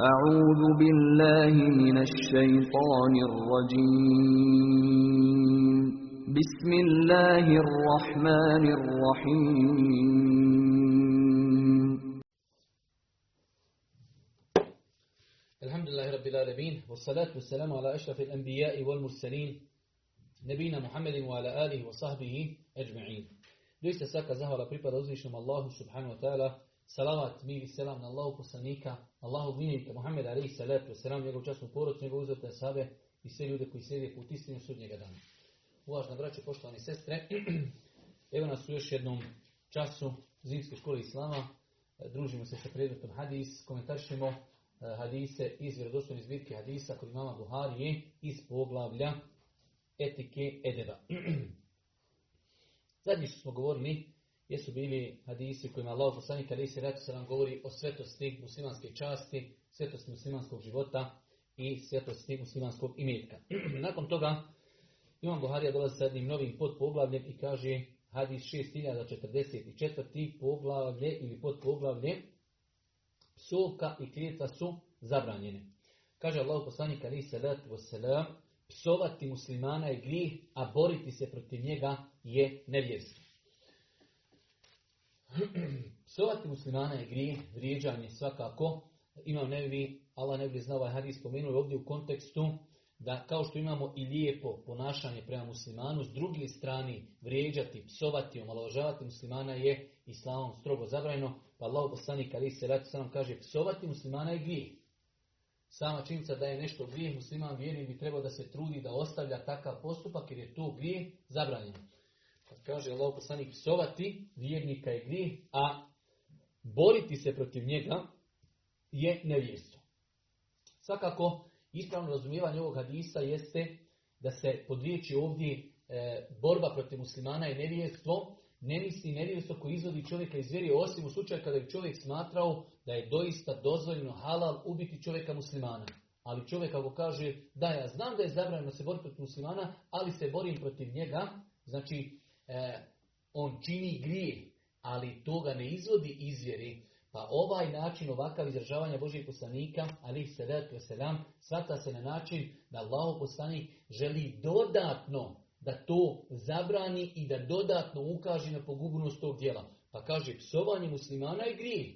أعوذ بالله من الشيطان الرجيم بسم الله الرحمن الرحيم الحمد لله رب العالمين والصلاة والسلام على أشرف الأنبياء والمرسلين نبينا محمد وعلى آله وصحبه أجمعين svaka zahvala pripada uzvišnom Allahu subhanahu wa ta'ala. Salavat, mir i selam na Allahu poslanika, Allahu miljenika Muhammeda alaihi salatu wasalam, njegov časnu porod, njegov uzete sabe i sve ljude koji slijede put istinu sudnjega dana. Uvažna braće, poštovani sestre, evo nas u još jednom času zimske škole Islama. Družimo se sa predmetom hadis, komentaršimo hadise iz vjerodostojne zbirke hadisa kod imama Buharije iz poglavlja etike edeba. Zadnji što smo govorili jesu bili hadisi kojima Allah poslanik ali se ratu nam govori o svetosti muslimanske časti, svetosti muslimanskog života i svetosti muslimanskog imetka. Nakon toga Imam Buharija dolazi sa jednim novim podpoglavljem i kaže hadis 6044. poglavlje ili podpoglavlje psovka i klijeca su zabranjene. Kaže Allah poslanik ali se psovati muslimana je grijeh, a boriti se protiv njega je nevjerstvo. Psovati muslimana je grijeh, vrijeđanje svakako. Imam nevi, Allah ne bi znao ovaj hadis spomenuo ovdje u kontekstu da kao što imamo i lijepo ponašanje prema muslimanu, s druge strane vrijeđati, psovati, omalovažavati muslimana je islamom strogo zabranjeno. Pa Allah poslanik ali se radi sam kaže psovati muslimana je grijeh. Sama činjenica da je nešto grijeh musliman vjerni bi trebao da se trudi da ostavlja takav postupak jer je to grijeh zabranjeno. Kad kaže Allah poslanik psovati vjernika je grijeh, a boriti se protiv njega je nevjerstvo. Svakako, ispravno razumijevanje ovog hadisa jeste da se pod riječi ovdje e, borba protiv muslimana je nevjerstvo, ne misli nevjerstvo koji izvodi čovjeka iz vjeri, osim u slučaju kada bi čovjek smatrao da je doista dozvoljeno halal ubiti čovjeka muslimana. Ali čovjek ako kaže da ja znam da je zabranjeno se boriti protiv muslimana, ali se borim protiv njega, znači e, on čini grijeh, ali toga ne izvodi izvjeri, pa ovaj način, ovakav izražavanja Božijeg poslanika, ali se selam, svata se na način da Allah poslanik želi dodatno da to zabrani i da dodatno ukaže na pogubnost tog djela. Pa kaže, psovanje muslimana je grijeh.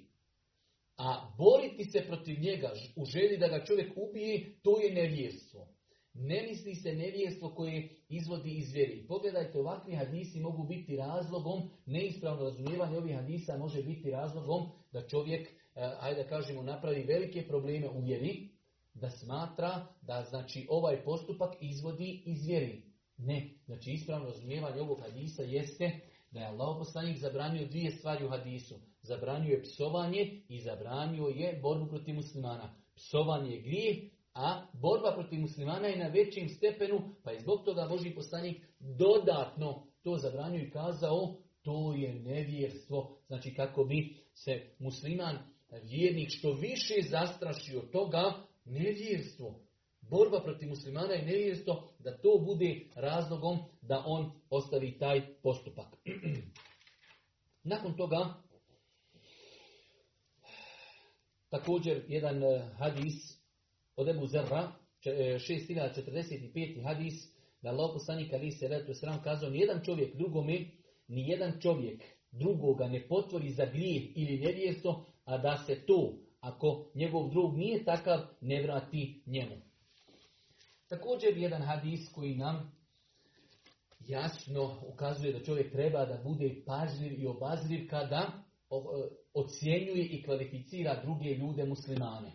A boriti se protiv njega u želji da ga čovjek ubije, to je nevjerstvo. Ne misli se nevjerstvo koje izvodi iz vjeri. Pogledajte, ovakvi hadisi mogu biti razlogom, neispravno razumijevanje ovih hadisa može biti razlogom da čovjek, ajde da kažemo, napravi velike probleme u vjeri, da smatra da znači ovaj postupak izvodi iz vjeri. Ne, znači ispravno razumijevanje ovog hadisa jeste da je Allah poslanik zabranio dvije stvari u hadisu. Zabranio je psovanje i zabranio je borbu protiv muslimana. Psovanje je grijeh, a borba protiv muslimana je na većim stepenu, pa je zbog toga Boži poslanik dodatno to zabranio i kazao, to je nevjerstvo. Znači kako bi se musliman, vjernik, što više zastrašio toga, nevjerstvo. Borba protiv muslimana je nevjerstvo da to bude razlogom da on ostavi taj postupak. Nakon toga, također jedan hadis od Ebu Zerra, 6045. hadis, da Allah poslanik ali se redu sram kazao, nijedan čovjek drugome, nijedan čovjek drugoga ne potvori za grijeh ili nevjerstvo, a da se to, ako njegov drug nije takav, ne vrati njemu. Također jedan hadis koji nam jasno ukazuje da čovjek treba da bude pažljiv i obazriv kada ocjenjuje i kvalificira druge ljude muslimane.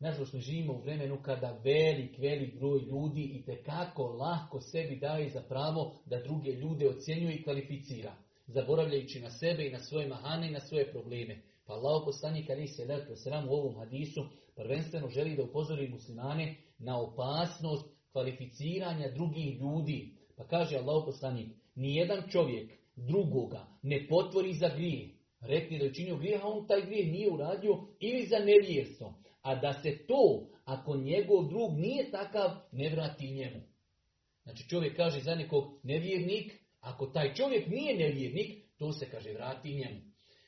Nažalost, mi živimo u vremenu kada velik, velik broj ljudi i tekako lahko sebi daje za pravo da druge ljude ocjenjuje i kvalificira, zaboravljajući na sebe i na svoje mahane i na svoje probleme. Pa Allah poslanik ali se lepo sram u ovom hadisu prvenstveno želi da upozori muslimane na opasnost kvalificiranja drugih ljudi. Pa kaže Allah poslanik, nijedan čovjek drugoga ne potvori za grijeh. Rekli da je učinio grijeh, a on taj grijeh nije uradio ili za nevjerstvo. A da se to, ako njegov drug nije takav, ne vrati njemu. Znači čovjek kaže za nekog nevjernik, ako taj čovjek nije nevjernik, to se kaže vrati njemu.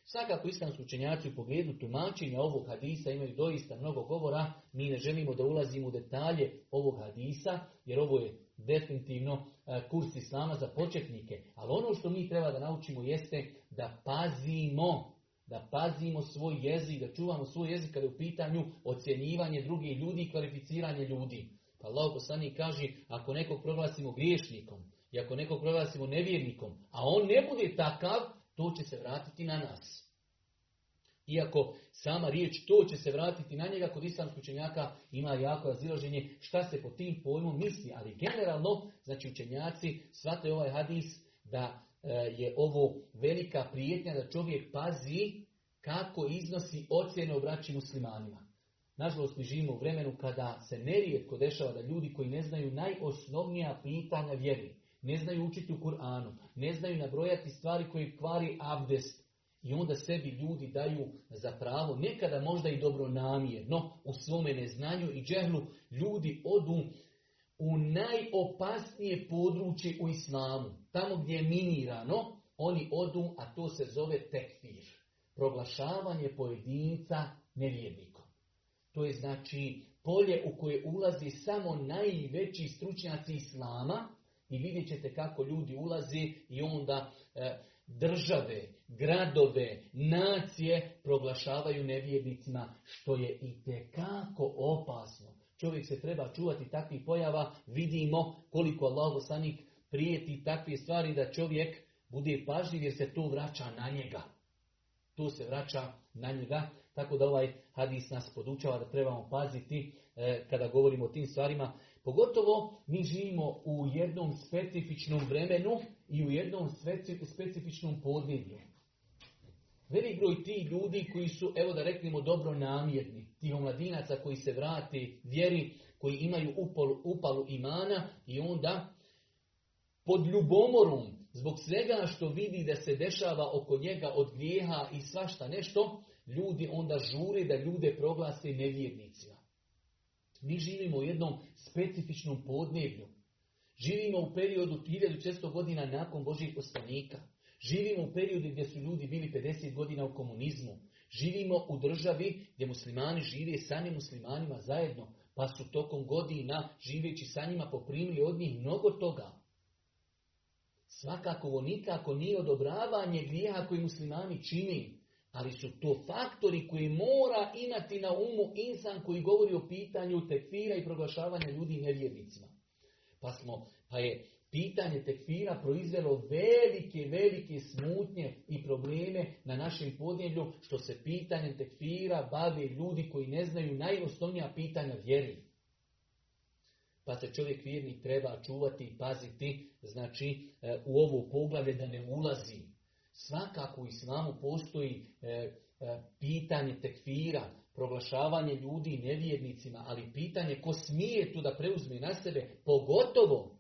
Svakako islamski učenjaci u pogledu tumačenja ovog hadisa imaju doista mnogo govora. Mi ne želimo da ulazimo u detalje ovog hadisa, jer ovo je definitivno e, kurs islama za početnike. Ali ono što mi treba da naučimo jeste da pazimo, da pazimo svoj jezik, da čuvamo svoj jezik kada je u pitanju ocjenjivanje drugih ljudi i kvalificiranje ljudi. Pa Allah poslanik kaže, ako nekog proglasimo griješnikom, i ako nekog proglasimo nevjernikom, a on ne bude takav, to će se vratiti na nas. Iako sama riječ to će se vratiti na njega, kod islamskog učenjaka ima jako razilaženje šta se po tim pojmom misli. Ali generalno, znači učenjaci shvataju ovaj hadis da je ovo velika prijetnja da čovjek pazi kako iznosi ocjene o braći muslimanima. Nažalost, mi živimo u vremenu kada se nerijetko dešava da ljudi koji ne znaju najosnovnija pitanja vjeri, ne znaju učiti u Kur'anu, ne znaju nabrojati stvari koje kvari abdest, i onda sebi ljudi daju za pravo, nekada možda i dobro namjerno, u svome neznanju i džehlu, ljudi odu u najopasnije područje u islamu, tamo gdje je minirano, oni odu, a to se zove tekfir. Proglašavanje pojedinca nevjernikom. To je znači polje u koje ulazi samo najveći stručnjaci islama i vidjet ćete kako ljudi ulazi i onda e, države, gradove, nacije proglašavaju nevjernicima, što je i tekako opasno. Čovjek se treba čuvati takvih pojava, vidimo koliko Allah sanik prijeti takve stvari da čovjek bude pažljiv jer se to vraća na njega. To se vraća na njega, tako da ovaj hadis nas podučava da trebamo paziti e, kada govorimo o tim stvarima. Pogotovo mi živimo u jednom specifičnom vremenu i u jednom specifičnom podneblju. Velik broj ti ljudi koji su, evo da reknemo, dobro namjerni, tih omladinaca koji se vrati vjeri, koji imaju upalu, upalu imana i onda pod ljubomorom, zbog svega što vidi da se dešava oko njega od grijeha i svašta nešto, ljudi onda žure da ljude proglase nevjernicima. Mi živimo u jednom specifičnom podneblju. Živimo u periodu 1600 godina nakon Božih poslanika. Živimo u periodu gdje su ljudi bili 50 godina u komunizmu. Živimo u državi gdje muslimani žive sa muslimanima zajedno, pa su tokom godina živeći sa njima poprimili od njih mnogo toga. Svakako ovo nikako nije odobravanje grijeha koji muslimani čini, ali su to faktori koji mora imati na umu insan koji govori o pitanju tekfira i proglašavanja ljudi nevjernicima. Pa, smo, pa je pitanje tekfira proizvelo velike, velike smutnje i probleme na našem podnjelju, što se pitanjem tekfira bave ljudi koji ne znaju najosnovnija pitanja vjeri. Pa se čovjek vjernik treba čuvati i paziti, znači e, u ovo poglavlje da ne ulazi. Svakako u islamu postoji e, e, pitanje tekfira, proglašavanje ljudi nevjernicima, ali pitanje ko smije tu da preuzme na sebe, pogotovo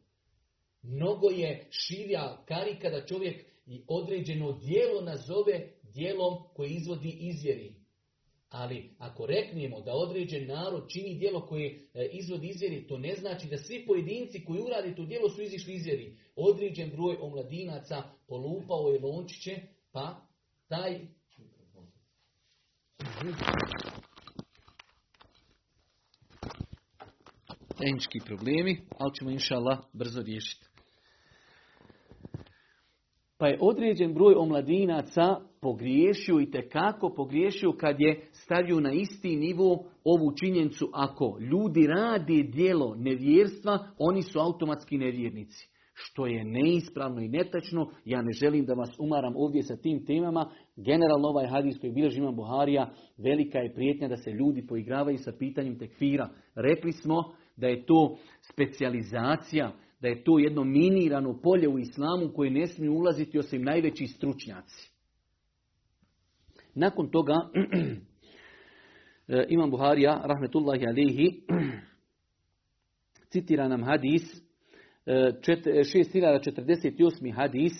mnogo je širja karika da čovjek određeno dijelo nazove dijelom koje izvodi izvjeri. Ali ako reknemo da određen narod čini dijelo koje e, izvodi izvjeri, to ne znači da svi pojedinci koji uradi to dijelo su izišli izvjeri. Određen broj omladinaca polupao je lončiće, pa taj tehnički problemi, ali ćemo inša brzo riješiti. Pa je određen broj omladinaca pogriješio i tekako pogriješio kad je stavio na isti nivo ovu činjenicu ako ljudi rade dijelo nevjerstva, oni su automatski nevjernici. Što je neispravno i netačno, ja ne želim da vas umaram ovdje sa tim temama. Generalno ovaj hadis koji bilježi imam Buharija, velika je prijetnja da se ljudi poigravaju sa pitanjem tekfira. Rekli smo da je to specijalizacija, da je to jedno minirano polje u islamu koje ne smiju ulaziti osim najveći stručnjaci. Nakon toga, Imam Buharija, rahmetullahi alihi, citira nam hadis, 6048. hadis,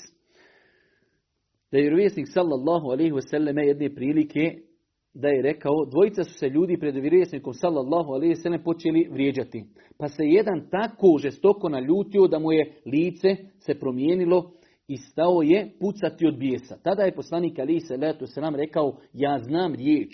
da je vjerovjesnik sallallahu alaihi wasallam jedne prilike da je rekao, dvojica su se ljudi pred vjerovjesnikom sallallahu alaihi sallam počeli vrijeđati. Pa se jedan tako žestoko naljutio da mu je lice se promijenilo i stao je pucati od bijesa. Tada je poslanik letu se nam rekao, ja znam riječ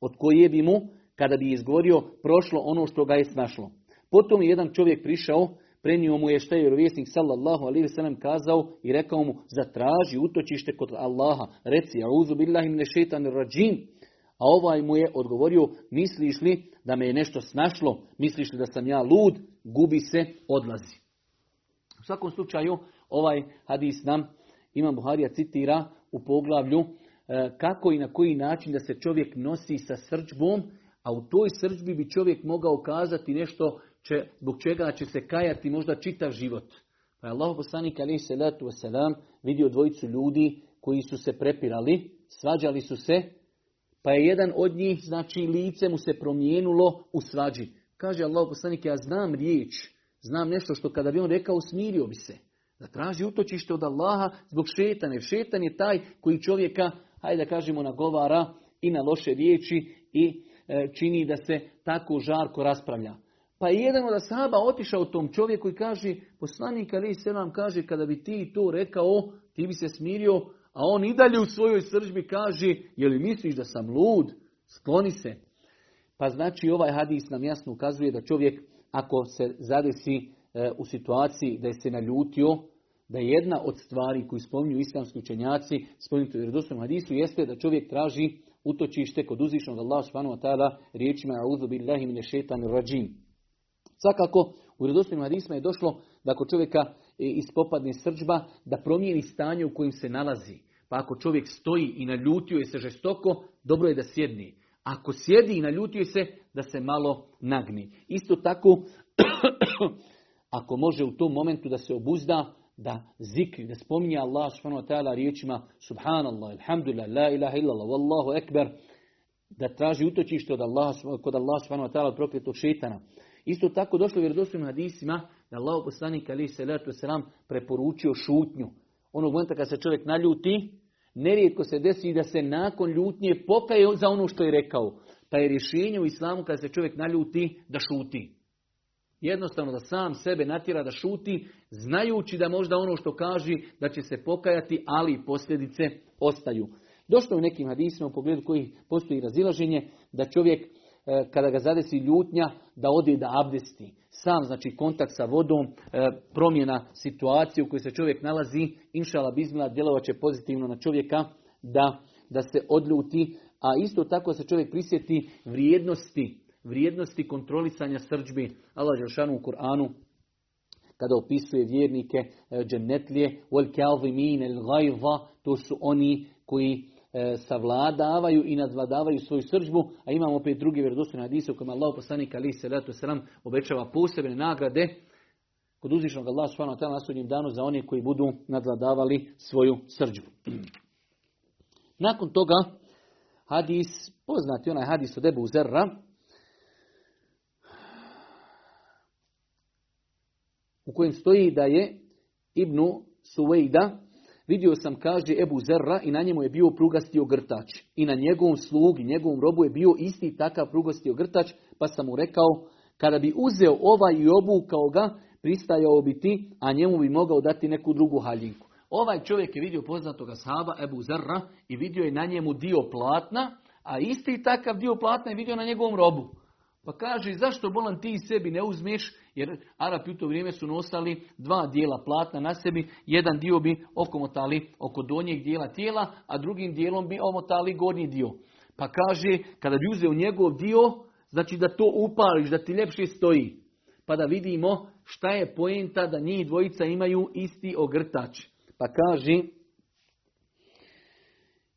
od koje bi mu, kada bi izgovorio, prošlo ono što ga je snašlo. Potom je jedan čovjek prišao, prenio mu je što je vjerovjesnik sallallahu alaihi sallam kazao i rekao mu, zatraži utočište kod Allaha, reci, auzu billahi mine šeitan a ovaj mu je odgovorio, misliš li da me je nešto snašlo, misliš li da sam ja lud, gubi se, odlazi. U svakom slučaju, ovaj hadis nam Imam Buharija citira u poglavlju e, kako i na koji način da se čovjek nosi sa srđbom, a u toj srđbi bi čovjek mogao kazati nešto će, zbog čega će se kajati možda čitav život. Pa je Allah poslanik salatu wasalam vidio dvojicu ljudi koji su se prepirali, svađali su se, pa je jedan od njih, znači lice mu se promijenulo u svađi. Kaže Allah poslanik, ja znam riječ, znam nešto što kada bi on rekao smirio bi se. Da traži utočište od Allaha zbog šetane. Šetan je taj koji čovjeka, hajde da kažemo, nagovara i na loše riječi i e, čini da se tako žarko raspravlja. Pa je jedan od asaba otišao tom čovjeku i kaže, poslanik Ali se nam kaže, kada bi ti to rekao, ti bi se smirio, a on i dalje u svojoj sržbi kaže, je li misliš da sam lud? Skloni se. Pa znači ovaj hadis nam jasno ukazuje da čovjek ako se zadesi e, u situaciji da je se naljutio, da je jedna od stvari koju spominju islamski učenjaci, spominju u vjerodostojnom hadisu, jeste da čovjek traži utočište kod uzvišnog Allah subhanahu wa ta'ala riječima a'udhu billahi mine rajim. Svakako, u vjerodostojnim hadisma je došlo da ako čovjeka ispopadne srđba, da promijeni stanje u kojem se nalazi. Pa ako čovjek stoji i naljutio je se žestoko, dobro je da sjedni. Ako sjedi i naljutio se, da se malo nagni. Isto tako, ako može u tom momentu da se obuzda, da zikri, da spominje Allah subhanahu riječima subhanallah, alhamdulillah, la ilaha illallah, wallahu ekber, da traži utočište od Allah, kod Allah subhanahu ta'ala od prokletog šetana. Isto tako došlo u vjerodostojnim hadisima da Allah poslanik ali se letu selam preporučio šutnju. Onog momenta kad se čovjek naljuti, nerijetko se desi da se nakon ljutnje pokaje za ono što je rekao. Pa je rješenje u islamu kada se čovjek naljuti da šuti. Jednostavno da sam sebe natjera da šuti, znajući da možda ono što kaže da će se pokajati, ali posljedice ostaju. Došlo u nekim hadisima u pogledu kojih postoji razilaženje da čovjek kada ga zadesi ljutnja da ode da abdesti. Sam znači kontakt sa vodom, e, promjena situacije u kojoj se čovjek nalazi, inšala bizmila djelovat će pozitivno na čovjeka da, da se odljuti, a isto tako se čovjek prisjeti vrijednosti vrijednosti kontrolisanja srđbi. Allah Žešanu u Kur'anu kada opisuje vjernike e, džennetlije, to su oni koji e, savladavaju i nadvladavaju svoju srđbu, a imamo opet drugi vjerodostojni hadis u kojem Allah poslanik ali se letu sram obećava posebne nagrade kod uzvišnog Allah subhanahu wa ta'ala danu za one koji budu nadvladavali svoju srđbu. Nakon toga hadis, poznati onaj hadis od Ebu Zerra, u kojem stoji da je Ibnu Suvejda, vidio sam, kaže Ebu Zerra, i na njemu je bio prugasti ogrtač. I na njegovom slugi, njegovom robu je bio isti takav prugasti ogrtač, pa sam mu rekao, kada bi uzeo ovaj i obukao ga, pristajao bi ti, a njemu bi mogao dati neku drugu haljinku. Ovaj čovjek je vidio poznatoga sahaba Ebu Zerra i vidio je na njemu dio platna, a isti takav dio platna je vidio na njegovom robu. Pa kaže, zašto bolan ti sebi ne uzmeš, jer Arapi u to vrijeme su nosali dva dijela platna na sebi, jedan dio bi okomotali oko donjeg dijela tijela, a drugim dijelom bi omotali gornji dio. Pa kaže, kada bi uzeo njegov dio, znači da to upališ, da ti ljepše stoji. Pa da vidimo šta je poenta da njih dvojica imaju isti ogrtač. Pa kaže,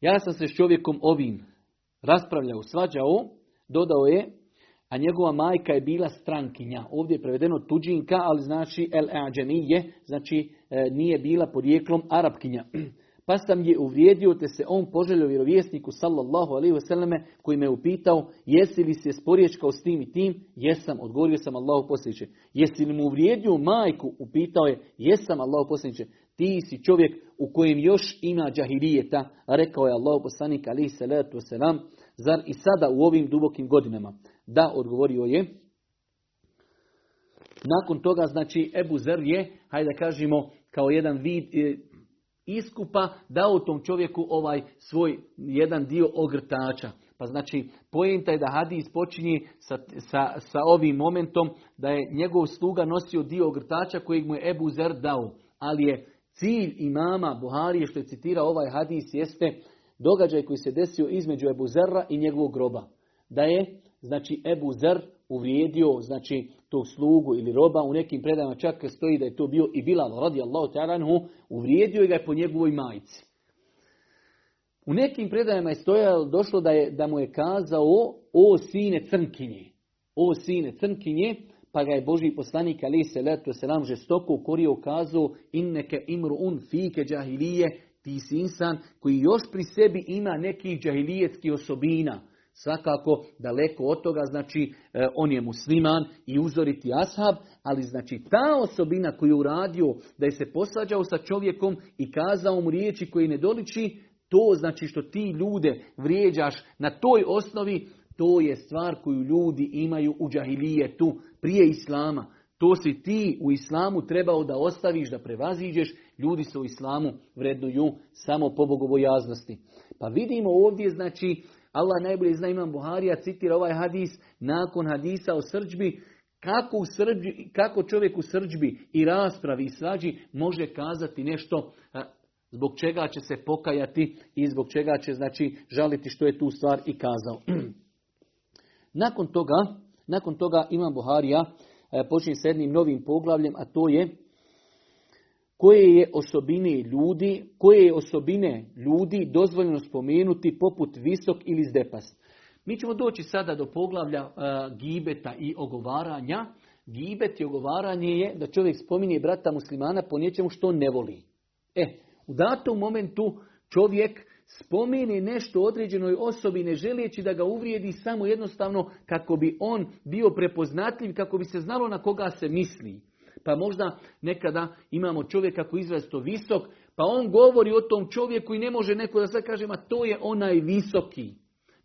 ja sam se s čovjekom ovim raspravljao, svađao, dodao je, a njegova majka je bila strankinja. Ovdje je prevedeno tuđinka, ali znači el ađemije, znači e, nije bila porijeklom arapkinja. Pa sam je uvrijedio te se on poželio vjerovjesniku sallallahu alaihi wasallame koji me upitao jesi li se sporiječkao s tim i tim? Jesam, odgovorio sam Allahu posljedniče. Jesi li mu uvrijedio majku? Upitao je, jesam Allahu posljedniče. Ti si čovjek u kojem još ima džahirijeta, rekao je Allahu poslanik alaihi salatu wasalam, zar i sada u ovim dubokim godinama. Da, odgovorio je. Nakon toga, znači, Ebu Zer je, hajde da kažemo, kao jedan vid, e, iskupa dao tom čovjeku ovaj svoj jedan dio ogrtača. Pa znači, pojenta je da hadis počinje sa, sa, sa ovim momentom da je njegov sluga nosio dio ogrtača kojeg mu je Ebu Zer dao. Ali je cilj imama Buharije što je citirao ovaj hadis jeste događaj koji se desio između Ebu Zerra i njegovog groba. Da je, znači, Ebu Zer uvrijedio, znači, tog slugu ili roba, u nekim predajama čak stoji da je to bio i Bilal radijallahu ta'ala uvrijedio ga je po njegovoj majici. U nekim predajama je stojalo, došlo da, je, da mu je kazao o sine crnkinje. O sine crnkinje, pa ga je Boži poslanik ali se leto selam žestoko ukorio kazao inneke imru un fike džahilije, ti si insan koji još pri sebi ima nekih džahilijetskih osobina. Svakako daleko od toga, znači e, on je musliman i uzoriti ashab, ali znači ta osobina koju je uradio da je se posađao sa čovjekom i kazao mu riječi koji ne doliči, to znači što ti ljude vrijeđaš na toj osnovi, to je stvar koju ljudi imaju u džahilijetu prije islama. To si ti u islamu trebao da ostaviš, da prevaziđeš. Ljudi se u islamu vrednuju samo po bogovojaznosti. Pa vidimo ovdje, znači, Allah najbolje zna imam Buharija, citira ovaj hadis nakon hadisa o srđbi, kako, u srđbi, kako čovjek u srđbi i raspravi i svađi može kazati nešto zbog čega će se pokajati i zbog čega će znači žaliti što je tu stvar i kazao. nakon toga, nakon toga Imam Buharija e, počinje s jednim novim poglavljem, a to je koje je osobine ljudi, koje je osobine ljudi dozvoljeno spomenuti poput visok ili zdepast. Mi ćemo doći sada do poglavlja e, gibeta i ogovaranja. Gibet i ogovaranje je da čovjek spominje brata muslimana po nečemu što ne voli. E, u datom momentu čovjek spomeni nešto određenoj osobi ne želeći da ga uvrijedi samo jednostavno kako bi on bio prepoznatljiv, kako bi se znalo na koga se misli. Pa možda nekada imamo čovjeka koji je izrazito visok, pa on govori o tom čovjeku i ne može neko da sve kaže, ma to je onaj visoki.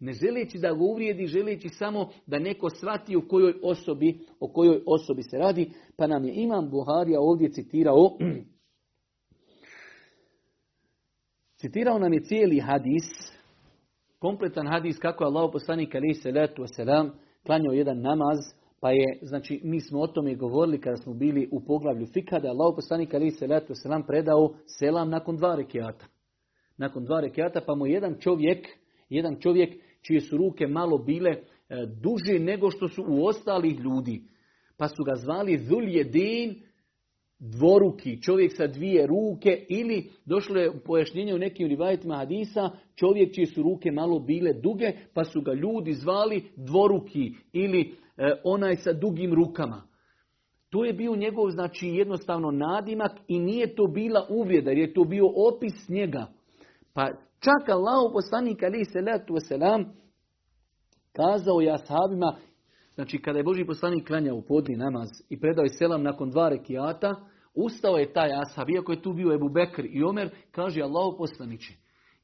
Ne želeći da ga uvrijedi, želeći samo da neko shvati o kojoj osobi, o kojoj osobi se radi. Pa nam je Imam Buharija ovdje citirao Citirao nam je cijeli hadis, kompletan hadis kako je Allah poslanik ali se letu selam klanjao jedan namaz, pa je, znači mi smo o tome govorili kada smo bili u poglavlju fika, da je Allah poslanik ali se letu selam predao selam nakon dva rekiata. Nakon dva rekiata pa mu jedan čovjek, jedan čovjek čije su ruke malo bile e, duže nego što su u ostalih ljudi. Pa su ga zvali Zuljedin, dvoruki, čovjek sa dvije ruke ili došlo je pojašnjenje u nekim rivajetima hadisa, čovjek čije su ruke malo bile duge, pa su ga ljudi zvali dvoruki ili e, onaj sa dugim rukama. To je bio njegov, znači, jednostavno nadimak i nije to bila uvrijeda, jer je to bio opis njega. Pa čak Allah poslanik ali se letu selam kazao je ashabima, znači kada je Boži poslanik klanjao u podni namaz i predao je selam nakon dva rekiata, Ustao je taj ashab, iako je tu bio Ebu Bekr i Omer, kaže Allahu poslaniće,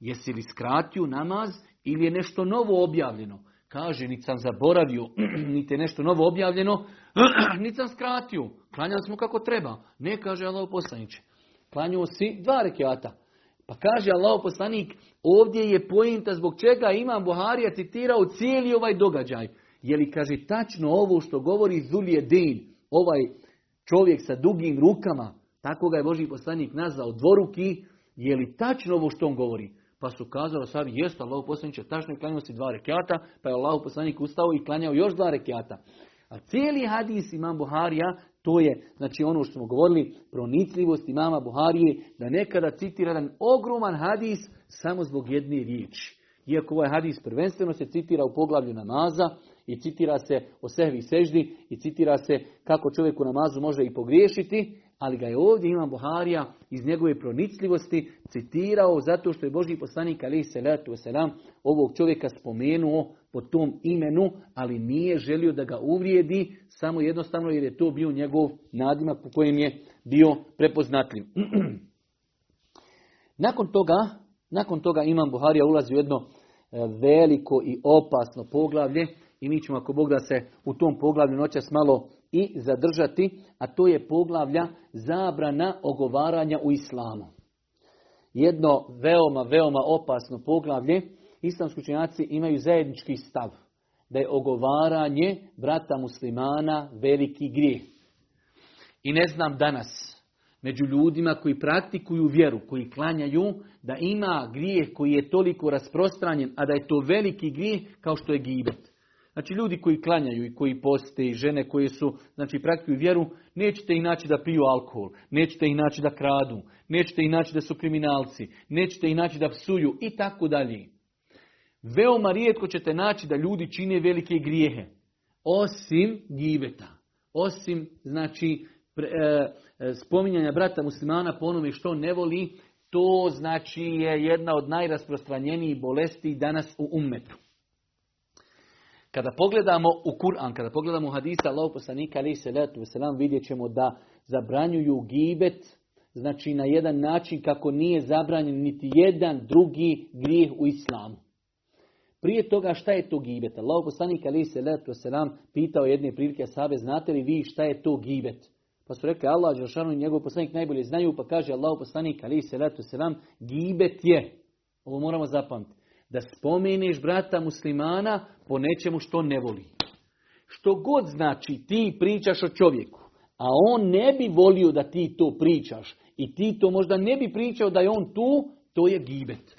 jesi li skratio namaz ili je nešto novo objavljeno? Kaže, niti sam zaboravio, niti je nešto novo objavljeno, niti sam skratio. Klanjali smo kako treba. Ne, kaže Allahu poslaniće. Klanjao si dva rekiata. Pa kaže Allahu poslanik, ovdje je pojenta zbog čega imam Buharija citirao cijeli ovaj događaj. Je li, kaže, tačno ovo što govori Zulije Din, ovaj čovjek sa dugim rukama, tako ga je Boži poslanik nazvao dvoruki, je li tačno ovo što on govori? Pa su kazali sad, jest Allah poslaniće, tačno je klanjao si dva rekiata, pa je Allah poslanik ustao i klanjao još dva rekiata. A cijeli hadis imam Buharija, to je, znači ono što smo govorili, pronicljivost imama Buharije, da nekada citira jedan ogroman hadis samo zbog jedne riječi. Iako ovaj hadis prvenstveno se citira u poglavlju namaza, i citira se o sehvi seždi i citira se kako čovjek u namazu može i pogriješiti, ali ga je ovdje Imam Buharija iz njegove pronicljivosti citirao zato što je Boži poslanik ali se letu selam ovog čovjeka spomenuo po tom imenu, ali nije želio da ga uvrijedi samo jednostavno jer je to bio njegov nadimak po kojem je bio prepoznatljiv. nakon toga, nakon toga Imam Buharija ulazi u jedno e, veliko i opasno poglavlje i mi ćemo ako Bog da se u tom poglavlju noćas malo i zadržati, a to je poglavlja zabrana ogovaranja u islamu. jedno veoma, veoma opasno poglavlje. Islamski učenjaci imaju zajednički stav da je ogovaranje brata muslimana veliki grijeh. I ne znam danas među ljudima koji praktikuju vjeru, koji klanjaju, da ima grijeh koji je toliko rasprostranjen, a da je to veliki grijeh kao što je gibet. Znači ljudi koji klanjaju i koji poste i žene koje su, znači praktikuju vjeru, nećete ih naći da piju alkohol, nećete ih naći da kradu, nećete ih naći da su kriminalci, nećete ih naći da psuju i tako dalje. Veoma rijetko ćete naći da ljudi čine velike grijehe, osim gibeta, osim znači e, e, spominjanja brata muslimana po onome što ne voli, to znači je jedna od najrasprostranjenijih bolesti danas u ummetu. Kada pogledamo u Kur'an, kada pogledamo u hadisa Allahu poslanika ali se letu selam vidjet ćemo da zabranjuju gibet, znači na jedan način kako nije zabranjen niti jedan drugi grijeh u islamu. Prije toga šta je to gibet? Allahu poslanik ali se letu selam pitao jedne prilike sahabe, znate li vi šta je to gibet? Pa su rekli Allah Đelšanu i njegov poslanik najbolje znaju, pa kaže Allahu poslanik ali se letu selam, gibet je. Ovo moramo zapamtiti da spomeniš brata muslimana po nečemu što ne voli. Što god znači ti pričaš o čovjeku, a on ne bi volio da ti to pričaš i ti to možda ne bi pričao da je on tu, to je gibet.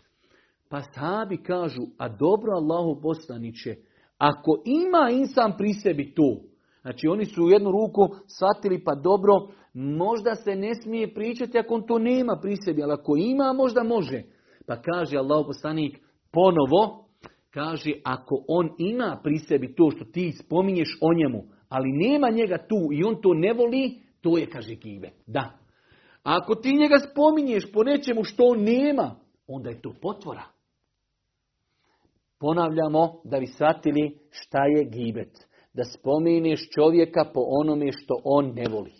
Pa sahabi kažu, a dobro Allahu poslaniće, ako ima insan pri sebi to, znači oni su u jednu ruku shvatili pa dobro, možda se ne smije pričati ako on to nema pri sebi, ali ako ima možda može. Pa kaže Allahu poslanik, ponovo, kaže, ako on ima pri sebi to što ti spominješ o njemu, ali nema njega tu i on to ne voli, to je, kaže, kive. Da. A ako ti njega spominješ po nečemu što on nema, onda je to potvora. Ponavljamo da bi shvatili šta je gibet. Da spominješ čovjeka po onome što on ne voli.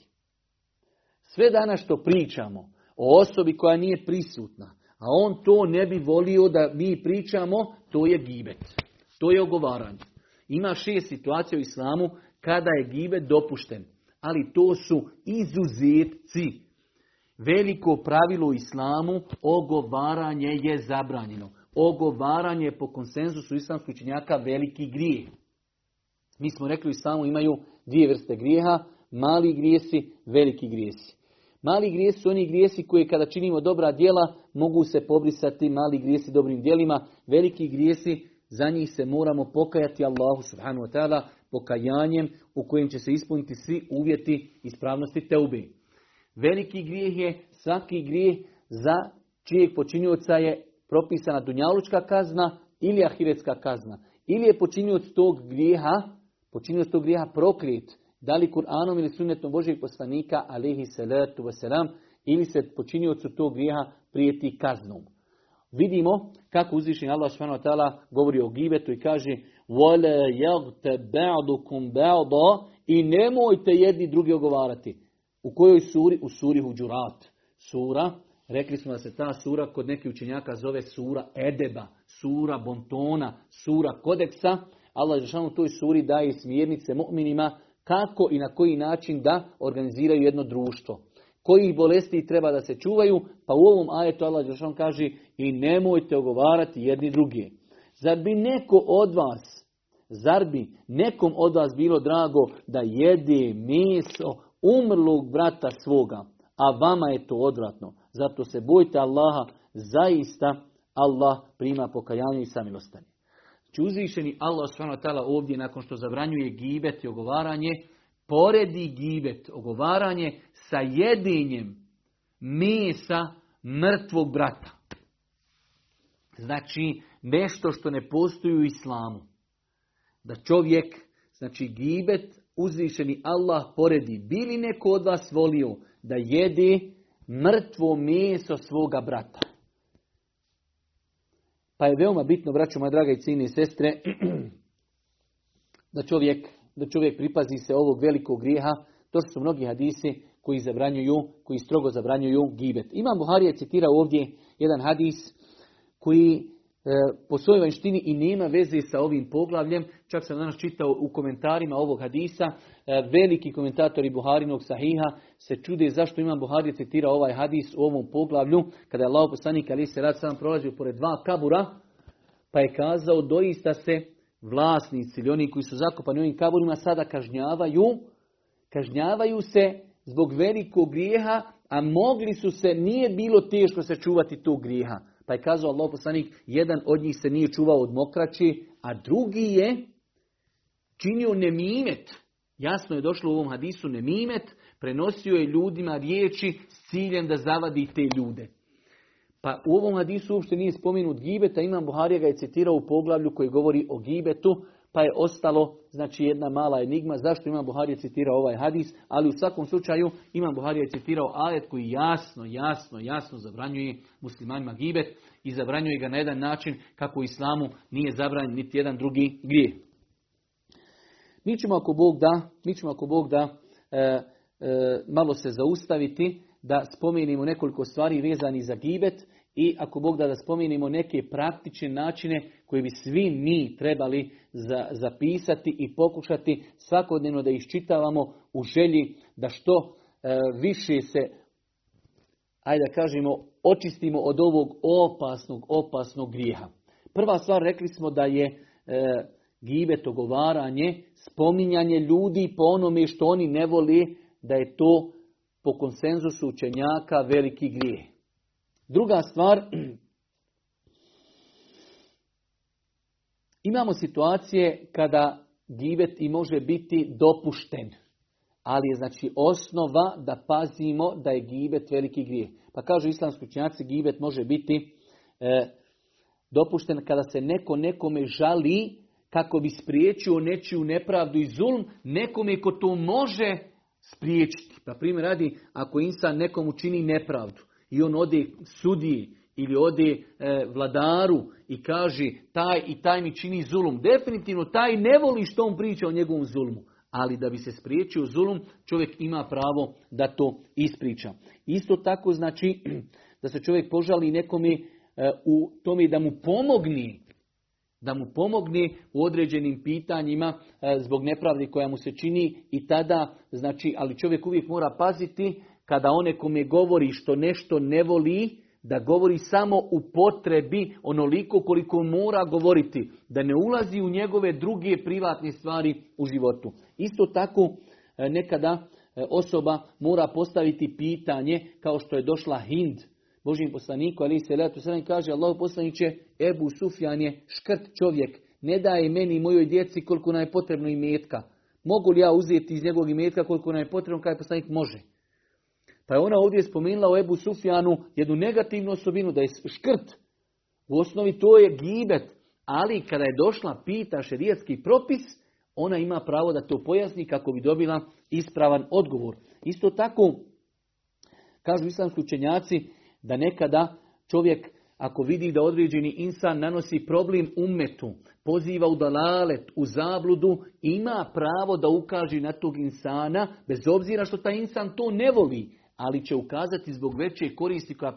Sve danas što pričamo o osobi koja nije prisutna, a on to ne bi volio da mi pričamo, to je gibet. To je ogovaranje. Ima šest situacija u islamu kada je gibet dopušten. Ali to su izuzetci. Veliko pravilo u islamu, ogovaranje je zabranjeno. Ogovaranje po konsenzusu islamskih učenjaka veliki grijeh. Mi smo rekli u islamu imaju dvije vrste grijeha, mali grijesi, veliki grijesi. Mali grijesi su oni grijesi koji kada činimo dobra djela mogu se pobrisati mali grijesi dobrim djelima. Veliki grijesi za njih se moramo pokajati Allahu subhanahu wa ta'ala pokajanjem u kojem će se ispuniti svi uvjeti ispravnosti teube. Veliki grijeh je svaki grijeh za čijeg počinioca je propisana dunjalučka kazna ili ahiretska kazna. Ili je počinioc tog grijeha, počinioc tog grijeha prokret da li Kur'anom ili sunnetom Božeg poslanika, alihi salatu wasalam, ili se počiniocu tog grijeha prijeti kaznom. Vidimo kako uzvišen Allah subhanahu wa govori o gibetu i kaže وَلَا يَغْتَ بَعْدُكُمْ بَعْضَ i nemojte jedni drugi ogovarati. U kojoj suri? U suri Huđurat. Sura, rekli smo da se ta sura kod nekih učenjaka zove sura Edeba, sura Bontona, sura Kodeksa. Allah je u toj suri daje smjernice mu'minima kako i na koji način da organiziraju jedno društvo. Kojih bolesti treba da se čuvaju, pa u ovom ajetu Allah Đelšan kaže i nemojte ogovarati jedni drugi. Zar bi neko od vas, zar bi nekom od vas bilo drago da jede meso umrlog brata svoga, a vama je to odvratno. Zato se bojte Allaha, zaista Allah prima pokajanje i samilostanje. Znači uzvišeni Allah s.w.t. ovdje nakon što zabranjuje gibet i ogovaranje, poredi gibet, ogovaranje sa jedinjem mesa mrtvog brata. Znači nešto što ne postoji u islamu. Da čovjek, znači gibet, uzvišeni Allah poredi. Bili neko od vas volio da jede mrtvo meso svoga brata? Pa je veoma bitno, braćo moje draga i cijene i sestre, da čovjek, da čovjek pripazi se ovog velikog grijeha. To su mnogi hadisi koji zabranjuju, koji strogo zabranjuju gibet. Imam Buharija citira ovdje jedan hadis koji po svojoj vanštini i nema veze sa ovim poglavljem. Čak sam danas čitao u komentarima ovog hadisa, e, veliki komentatori Buharinog sahiha se čude zašto imam Buhari citira ovaj hadis u ovom poglavlju, kada je Allah poslanik ali se rad sam prolazio pored dva kabura, pa je kazao doista se vlasnici ili oni koji su zakopani ovim kaburima sada kažnjavaju, kažnjavaju se zbog velikog grijeha, a mogli su se, nije bilo teško se čuvati tog grijeha. Pa je kazao Allah poslanik, jedan od njih se nije čuvao od mokraći, a drugi je činio nemimet. Jasno je došlo u ovom hadisu nemimet, prenosio je ljudima riječi s ciljem da zavadi te ljude. Pa u ovom hadisu uopšte nije spomenut gibet, a Imam Buharija ga je citirao u poglavlju koji govori o gibetu, pa je ostalo znači jedna mala enigma zašto Imam Buharija citirao ovaj hadis, ali u svakom slučaju Imam Buharija je citirao ajet koji jasno, jasno, jasno zabranjuje muslimanima gibet i zabranjuje ga na jedan način kako u islamu nije zabranjen niti jedan drugi grijeh. Mi ćemo ako Bog da, mi ćemo ako Bog da e, e, malo se zaustaviti da spomenimo nekoliko stvari vezani za gibet i ako Bog da da spomenimo neke praktične načine koje bi svi mi trebali za, zapisati i pokušati svakodnevno da iščitavamo u želji da što e, više se, ajde da kažemo, očistimo od ovog opasnog, opasnog grijeha. Prva stvar rekli smo da je e, gibet, ogovaranje, spominjanje ljudi po onome što oni ne voli, da je to po konsenzusu učenjaka veliki grijeh. Druga stvar, imamo situacije kada gibet i može biti dopušten, ali je znači osnova da pazimo da je gibet veliki grijeh. Pa kažu islamski učenjaci, gibet može biti e, dopušten kada se neko nekome žali kako bi spriječio nečiju nepravdu i zulm, nekome ko to može spriječiti. Pa primjer radi, ako insan nekomu čini nepravdu i on ode sudiji ili ode e, vladaru i kaže taj i taj mi čini zulum. Definitivno taj ne voli što on priča o njegovom zulmu. Ali da bi se spriječio zulum, čovjek ima pravo da to ispriča. Isto tako znači da se čovjek požali nekome e, u tome da mu pomogni da mu pomogne u određenim pitanjima e, zbog nepravdi koja mu se čini i tada, znači, ali čovjek uvijek mora paziti kada one kome govori što nešto ne voli, da govori samo u potrebi onoliko koliko mora govoriti, da ne ulazi u njegove druge privatne stvari u životu. Isto tako e, nekada e, osoba mora postaviti pitanje kao što je došla Hind, Božim poslaniku, ali se letu sredem kaže Allah poslaniće, Ebu Sufjan je škrt čovjek, ne daje meni i mojoj djeci koliko nam je potrebno imetka. Mogu li ja uzeti iz njegovog imetka koliko nam je potrebno, kada je poslanik može. Pa je ona ovdje spomenula o Ebu Sufjanu jednu negativnu osobinu, da je škrt. U osnovi to je gibet, ali kada je došla pita šerijatski propis, ona ima pravo da to pojasni kako bi dobila ispravan odgovor. Isto tako, kažu islamski učenjaci, da nekada čovjek ako vidi da određeni insan nanosi problem umetu, poziva u dalalet, u zabludu, ima pravo da ukaže na tog insana, bez obzira što taj insan to ne voli, ali će ukazati zbog veće koristi koja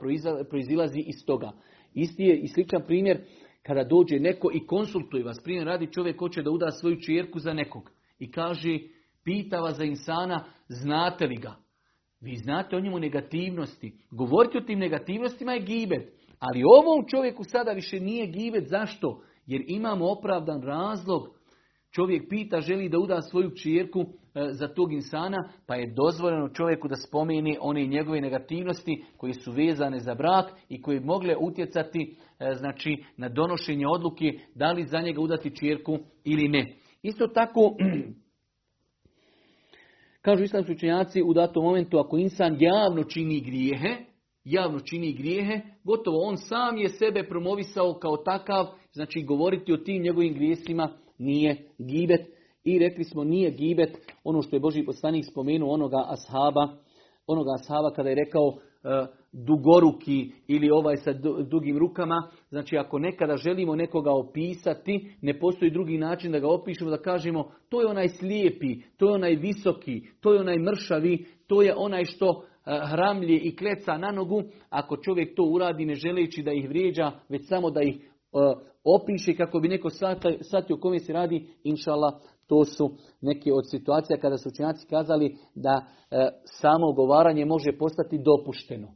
proizilazi iz toga. Isti je i sličan primjer kada dođe neko i konsultuje vas. Primjer radi čovjek hoće da uda svoju čerku za nekog i kaže, pita vas za insana, znate li ga? Vi znate o njemu negativnosti. Govoriti o tim negativnostima je gibet. Ali ovom čovjeku sada više nije gibet. Zašto? Jer imamo opravdan razlog. Čovjek pita, želi da uda svoju čirku za tog insana, pa je dozvoljeno čovjeku da spomeni one njegove negativnosti koje su vezane za brak i koje mogle utjecati e, znači, na donošenje odluke da li za njega udati čirku ili ne. Isto tako, Kažu islamski učenjaci u datom momentu ako insan javno čini grijehe, javno čini grijehe, gotovo on sam je sebe promovisao kao takav, znači govoriti o tim njegovim grijesima nije gibet. I rekli smo nije gibet ono što je Boži poslanik spomenuo onoga ashaba, onoga ashaba kada je rekao e, dugoruki ili ovaj sa dugim rukama. Znači ako nekada želimo nekoga opisati, ne postoji drugi način da ga opišemo, da kažemo to je onaj slijepi, to je onaj visoki, to je onaj mršavi, to je onaj što e, hramlje i kleca na nogu. Ako čovjek to uradi ne želeći da ih vrijeđa, već samo da ih opiše kako bi neko shvatio o kome se radi, inšala, to su neke od situacija kada su učenjaci kazali da e, samo ogovaranje može postati dopušteno.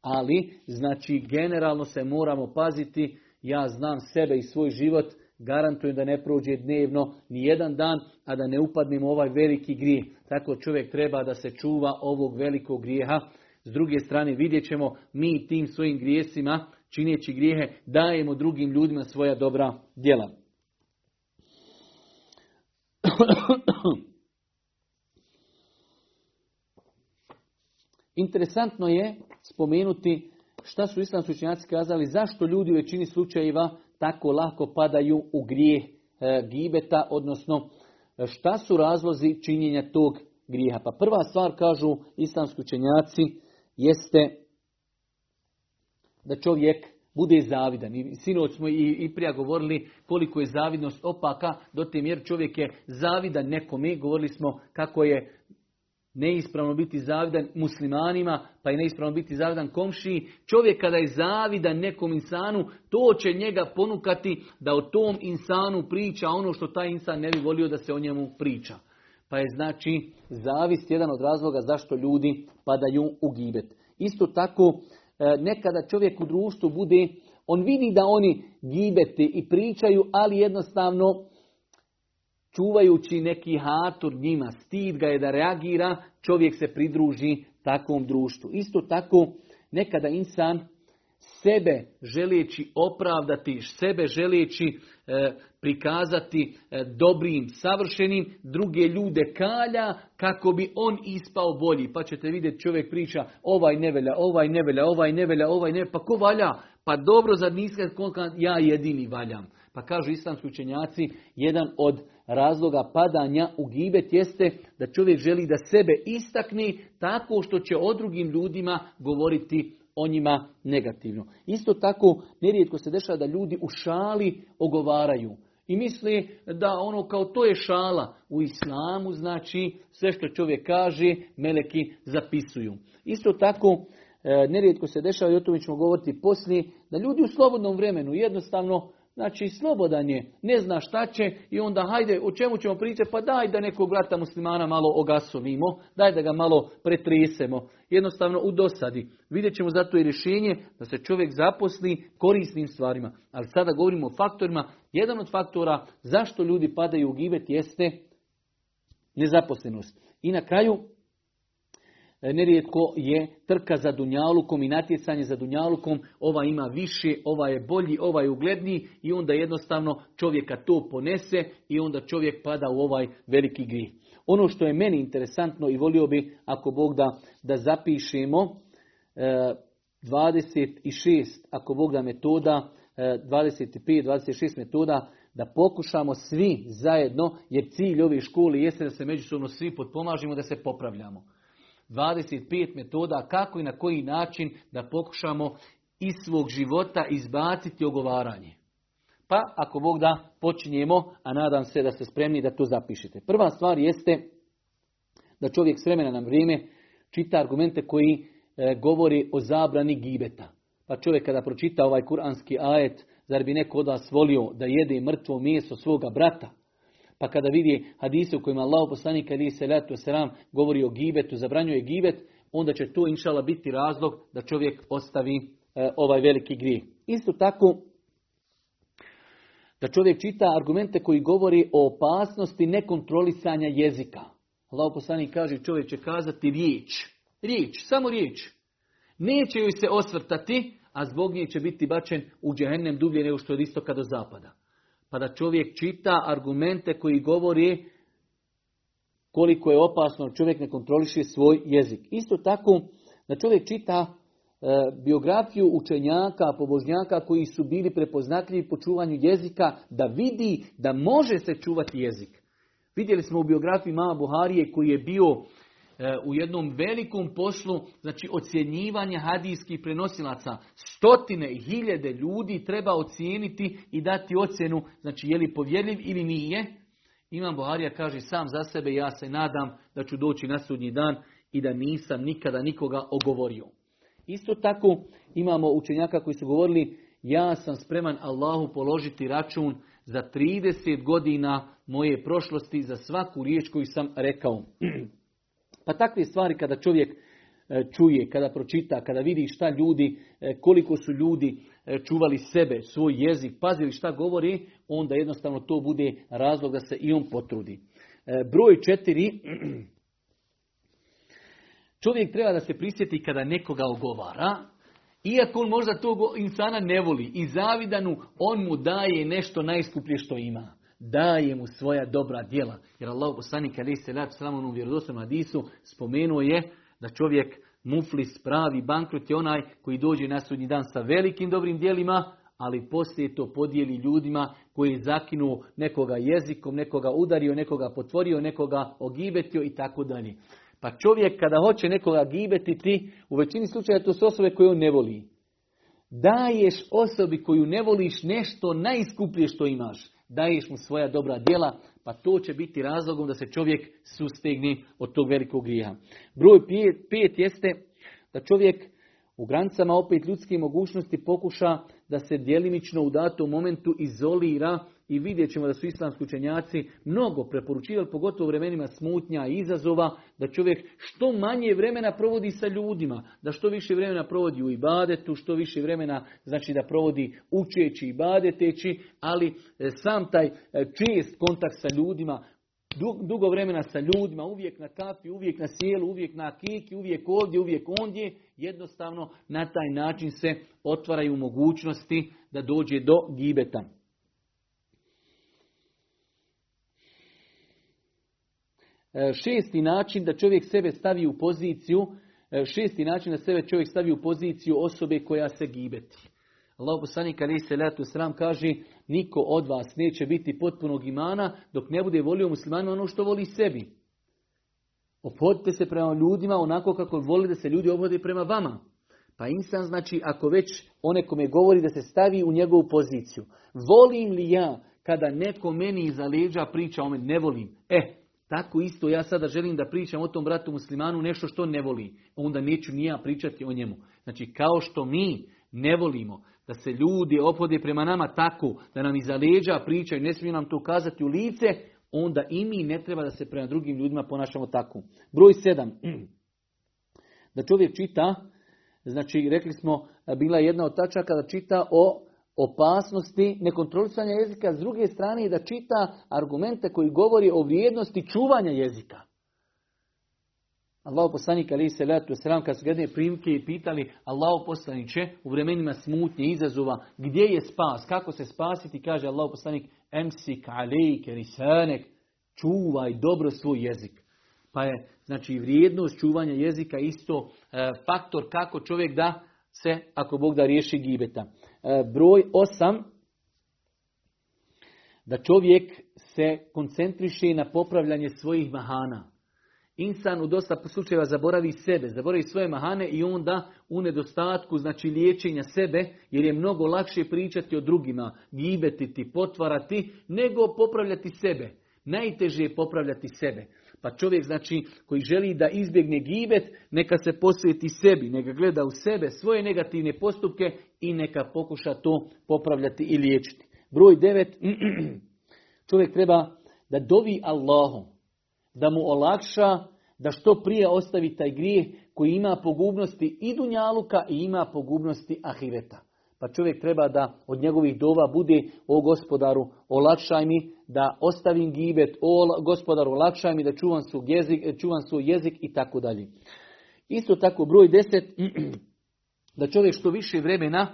Ali, znači, generalno se moramo paziti, ja znam sebe i svoj život, garantujem da ne prođe dnevno ni jedan dan, a da ne upadnemo u ovaj veliki grijeh. Tako čovjek treba da se čuva ovog velikog grijeha. S druge strane vidjet ćemo mi tim svojim grijesima, čineći grijehe, dajemo drugim ljudima svoja dobra djela. Interesantno je spomenuti šta su islamski učenjaci kazali, zašto ljudi u većini slučajeva tako lako padaju u grijeh e, gibeta, odnosno šta su razlozi činjenja tog grijeha. Pa prva stvar, kažu islamski učenjaci, jeste da čovjek bude zavidan. I sinoć smo i, i prija govorili koliko je zavidnost opaka, do te mjere čovjek je zavidan nekome. Govorili smo kako je neispravno biti zavidan muslimanima, pa je neispravno biti zavidan komšiji. Čovjek kada je zavidan nekom insanu, to će njega ponukati da o tom insanu priča ono što taj insan ne bi volio da se o njemu priča. Pa je znači zavist jedan od razloga zašto ljudi padaju u gibet. Isto tako, nekada čovjek u društvu bude, on vidi da oni gibete i pričaju, ali jednostavno čuvajući neki hatur njima, stid ga je da reagira, čovjek se pridruži takvom društvu. Isto tako, nekada insan sebe želeći opravdati, sebe želeći e, prikazati e, dobrim, savršenim, druge ljude kalja kako bi on ispao bolji. Pa ćete vidjeti čovjek priča ovaj ne velja, ovaj ne velja, ovaj ne velja, ovaj ne Pa ko valja? Pa dobro, za niska ja jedini valjam. Pa kažu islamski učenjaci, jedan od razloga padanja u gibet jeste da čovjek želi da sebe istakne tako što će o drugim ljudima govoriti o njima negativno. Isto tako, nerijetko se dešava da ljudi u šali ogovaraju. I misli da ono kao to je šala. U islamu znači sve što čovjek kaže, meleki zapisuju. Isto tako, e, nerijetko se dešava, i o tome ćemo govoriti poslije, da ljudi u slobodnom vremenu jednostavno Znači, slobodan je, ne zna šta će i onda hajde, o čemu ćemo pričati, pa daj da nekog brata muslimana malo ogasovimo, daj da ga malo pretresemo. Jednostavno u dosadi. Vidjet ćemo zato i rješenje da se čovjek zaposli korisnim stvarima. Ali sada govorimo o faktorima. Jedan od faktora zašto ljudi padaju u gibet jeste nezaposlenost. I na kraju, nerijetko je trka za dunjalukom i natjecanje za dunjalukom, ova ima više, ova je bolji, ova je ugledniji i onda jednostavno čovjeka to ponese i onda čovjek pada u ovaj veliki grih. Ono što je meni interesantno i volio bi ako Bog da, da zapišemo 26, e, ako Bog da metoda, 25, e, 26 metoda, da pokušamo svi zajedno, jer cilj ove škole jeste da se međusobno svi potpomažimo, da se popravljamo. 25 metoda kako i na koji način da pokušamo iz svog života izbaciti ogovaranje. Pa ako Bog da počinjemo, a nadam se da ste spremni da to zapišete. Prva stvar jeste da čovjek s vremena na vrijeme čita argumente koji e, govori o zabrani gibeta. Pa čovjek kada pročita ovaj kuranski ajet, zar bi neko od vas volio da jede mrtvo meso svoga brata? Pa kada vidi hadise u kojima Allah poslanik ali se letu selam govori o gibetu, zabranjuje gibet, onda će to inšala biti razlog da čovjek ostavi e, ovaj veliki grijeh. Isto tako da čovjek čita argumente koji govori o opasnosti nekontrolisanja jezika. Allah poslanik kaže čovjek će kazati riječ. Riječ, samo riječ. Neće joj se osvrtati, a zbog nje će biti bačen u džehennem dublje nego što je od istoka do zapada pa da čovjek čita argumente koji govori koliko je opasno čovjek ne kontroliše svoj jezik. Isto tako da čovjek čita e, biografiju učenjaka, pobožnjaka koji su bili prepoznatljivi po čuvanju jezika, da vidi da može se čuvati jezik. Vidjeli smo u biografiji Mama Buharije koji je bio u jednom velikom poslu, znači ocjenjivanja hadijskih prenosilaca. Stotine i hiljade ljudi treba ocijeniti i dati ocjenu, znači je li povjerljiv ili nije. Imam Buharija kaže sam za sebe, ja se nadam da ću doći na sudnji dan i da nisam nikada nikoga ogovorio. Isto tako imamo učenjaka koji su govorili ja sam spreman Allahu položiti račun za 30 godina moje prošlosti, za svaku riječ koju sam rekao. Pa takve stvari kada čovjek e, čuje, kada pročita, kada vidi šta ljudi, e, koliko su ljudi e, čuvali sebe, svoj jezik, pazili šta govori, onda jednostavno to bude razlog da se i on potrudi. Broj četiri, čovjek treba da se prisjeti kada nekoga ogovara, iako on možda tog insana ne voli i zavidanu, on mu daje nešto najskuplje što ima. Daje mu svoja dobra djela. Jer Allah poslanik ali se lat u vjerodostojnom hadisu spomenuo je da čovjek muflis pravi bankrut je onaj koji dođe na sudnji dan sa velikim dobrim djelima, ali poslije to podijeli ljudima koji je zakinuo nekoga jezikom, nekoga udario, nekoga potvorio, nekoga ogibetio i tako dalje. Pa čovjek kada hoće nekoga gibeti ti, u većini slučaja to su osobe koje on ne voli. Daješ osobi koju ne voliš nešto najskuplje što imaš. Daješ mu svoja dobra djela, pa to će biti razlogom da se čovjek sustegni od tog velikog grija. Broj pet jeste da čovjek u granicama opet ljudske mogućnosti pokuša da se djelimično u datom momentu izolira i vidjet ćemo da su islamski učenjaci mnogo preporučivali, pogotovo u vremenima smutnja i izazova, da čovjek što manje vremena provodi sa ljudima, da što više vremena provodi u ibadetu, što više vremena znači da provodi učeći i ibadeteći, ali e, sam taj e, čest kontakt sa ljudima, dugo vremena sa ljudima, uvijek na kafi, uvijek na sjelu, uvijek na kiki, uvijek ovdje, uvijek ondje, jednostavno na taj način se otvaraju mogućnosti da dođe do gibeta. E, šesti način da čovjek sebe stavi u poziciju, e, šesti način da sebe čovjek stavi u poziciju osobe koja se gibeti. Allah poslanik ali se letu sram kaže niko od vas neće biti potpunog imana dok ne bude volio muslimana ono što voli sebi. Opodite se prema ljudima onako kako voli da se ljudi obhode prema vama. Pa insan znači ako već one kome govori da se stavi u njegovu poziciju. Volim li ja kada neko meni iza leđa priča o meni? Ne volim. E, tako isto ja sada želim da pričam o tom bratu muslimanu nešto što ne voli. Onda neću ni ja pričati o njemu. Znači kao što mi ne volimo da se ljudi opode prema nama tako, da nam iza leđa pričaju, ne smiju nam to kazati u lice, onda i mi ne treba da se prema drugim ljudima ponašamo tako. Broj sedam. Da čovjek čita, znači rekli smo, bila jedna od tačaka da čita o opasnosti nekontrolisanja jezika, s druge strane da čita argumente koji govori o vrijednosti čuvanja jezika. Allah poslanik ali se letu sram kad su jedne primke i pitali Allah poslaniće u vremenima smutnje izazova gdje je spas, kako se spasiti, kaže Allah poslanik emsik alejke risanek, čuvaj dobro svoj jezik. Pa je znači vrijednost čuvanja jezika isto e, faktor kako čovjek da se, ako Bog da riješi gibeta. E, broj osam, da čovjek se koncentriše na popravljanje svojih mahana. Insan u dosta slučajeva zaboravi sebe, zaboravi svoje mahane i onda u nedostatku, znači liječenja sebe, jer je mnogo lakše pričati o drugima, gibetiti, potvarati, nego popravljati sebe. Najteže je popravljati sebe. Pa čovjek znači koji želi da izbjegne gibet, neka se posvijeti sebi, neka gleda u sebe svoje negativne postupke i neka pokuša to popravljati i liječiti. Broj devet, čovjek treba da dovi Allahu, da mu olakša da što prije ostavi taj grijeh koji ima pogubnosti i dunjaluka i ima pogubnosti ahireta. Pa čovjek treba da od njegovih dova bude o gospodaru olakšaj mi da ostavim gibet, o gospodaru olakšaj mi da čuvam svoj jezik, čuvam svoj jezik i tako dalje. Isto tako broj deset, da čovjek što više vremena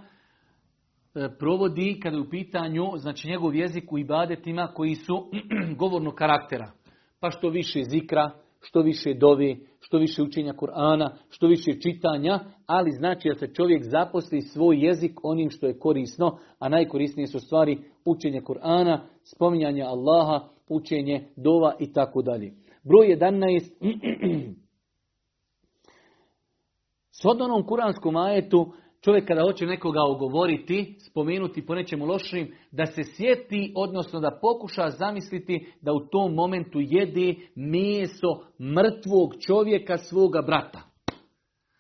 e, provodi kada je u pitanju znači njegov jezik u ibadetima koji su govornog karaktera. Pa što više zikra, što više dovi, što više učenja Kur'ana, što više čitanja, ali znači da se čovjek zaposli svoj jezik onim što je korisno, a najkorisnije su stvari učenje Kur'ana, spominjanje Allaha, učenje dova i tako dalje. Broj 11. S onom kuranskom ajetu Čovjek kada hoće nekoga ogovoriti, spomenuti po nečemu lošim, da se sjeti, odnosno da pokuša zamisliti da u tom momentu jede meso mrtvog čovjeka svoga brata.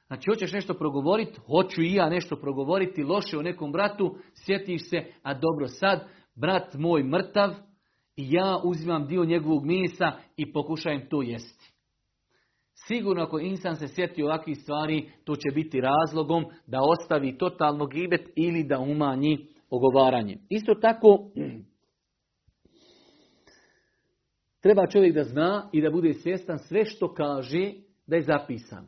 Znači, hoćeš nešto progovoriti, hoću i ja nešto progovoriti, loše o nekom bratu, sjetiš se, a dobro sad, brat moj mrtav, i ja uzimam dio njegovog mesa i pokušajem to jesti. Sigurno ako insan se sjeti ovakvih stvari, to će biti razlogom da ostavi totalno gibet ili da umanji ogovaranje. Isto tako, treba čovjek da zna i da bude svjestan sve što kaže da je zapisano.